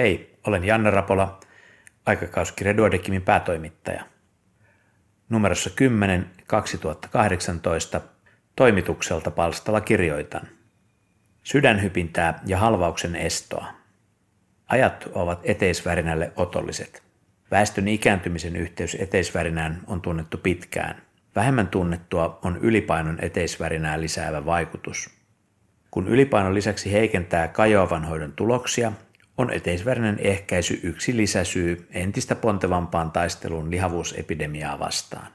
Hei, olen Janne Rapola, aikakauskirja Duodekimin päätoimittaja. Numerossa 10 2018 toimitukselta palstalla kirjoitan. Sydänhypintää ja halvauksen estoa. Ajat ovat eteisvärinälle otolliset. Väestön ikääntymisen yhteys eteisvärinään on tunnettu pitkään. Vähemmän tunnettua on ylipainon eteisvärinää lisäävä vaikutus. Kun ylipainon lisäksi heikentää kajoavan hoidon tuloksia, on eteisvärinen ehkäisy yksi lisäsyy entistä pontevampaan taisteluun lihavuusepidemiaa vastaan.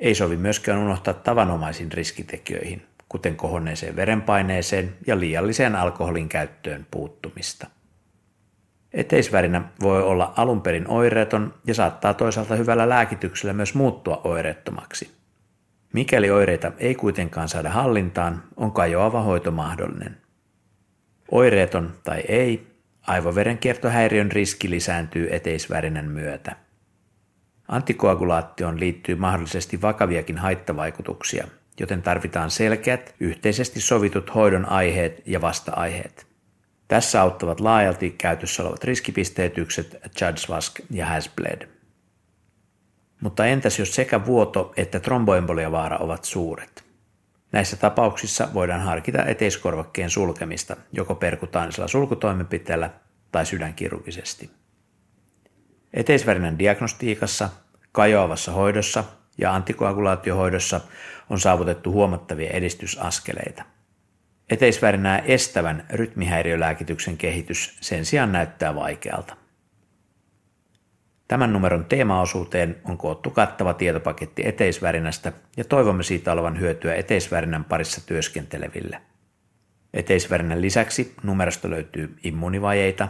Ei sovi myöskään unohtaa tavanomaisiin riskitekijöihin, kuten kohonneeseen verenpaineeseen ja liialliseen alkoholin käyttöön puuttumista. Eteisvärinä voi olla alun perin oireeton ja saattaa toisaalta hyvällä lääkityksellä myös muuttua oireettomaksi. Mikäli oireita ei kuitenkaan saada hallintaan, on kajoava hoito mahdollinen. Oireeton tai ei, aivoverenkiertohäiriön riski lisääntyy eteisvärinän myötä. Antikoagulaatioon liittyy mahdollisesti vakaviakin haittavaikutuksia, joten tarvitaan selkeät, yhteisesti sovitut hoidon aiheet ja vasta-aiheet. Tässä auttavat laajalti käytössä olevat riskipisteytykset Judge ja Hasbled. Mutta entäs jos sekä vuoto että tromboemboliavaara ovat suuret? Näissä tapauksissa voidaan harkita eteiskorvakkeen sulkemista joko perkutaanisella sulkutoimenpiteellä tai sydänkirurgisesti. Eteisvärinän diagnostiikassa, kajoavassa hoidossa ja antikoagulaatiohoidossa on saavutettu huomattavia edistysaskeleita. Eteisvärinää estävän rytmihäiriölääkityksen kehitys sen sijaan näyttää vaikealta. Tämän numeron teemaosuuteen on koottu kattava tietopaketti eteisvärinästä ja toivomme siitä olevan hyötyä eteisvärinän parissa työskenteleville. Eteisvärinän lisäksi numerosta löytyy immunivajeita,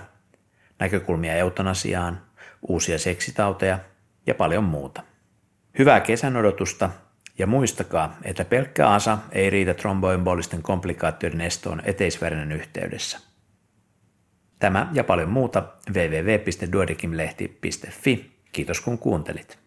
näkökulmia eutanasiaan, uusia seksitauteja ja paljon muuta. Hyvää kesän odotusta ja muistakaa, että pelkkä ASA ei riitä tromboembolisten komplikaatioiden estoon eteisvärinän yhteydessä. Tämä ja paljon muuta www.duodekimlehti.fi. Kiitos kun kuuntelit.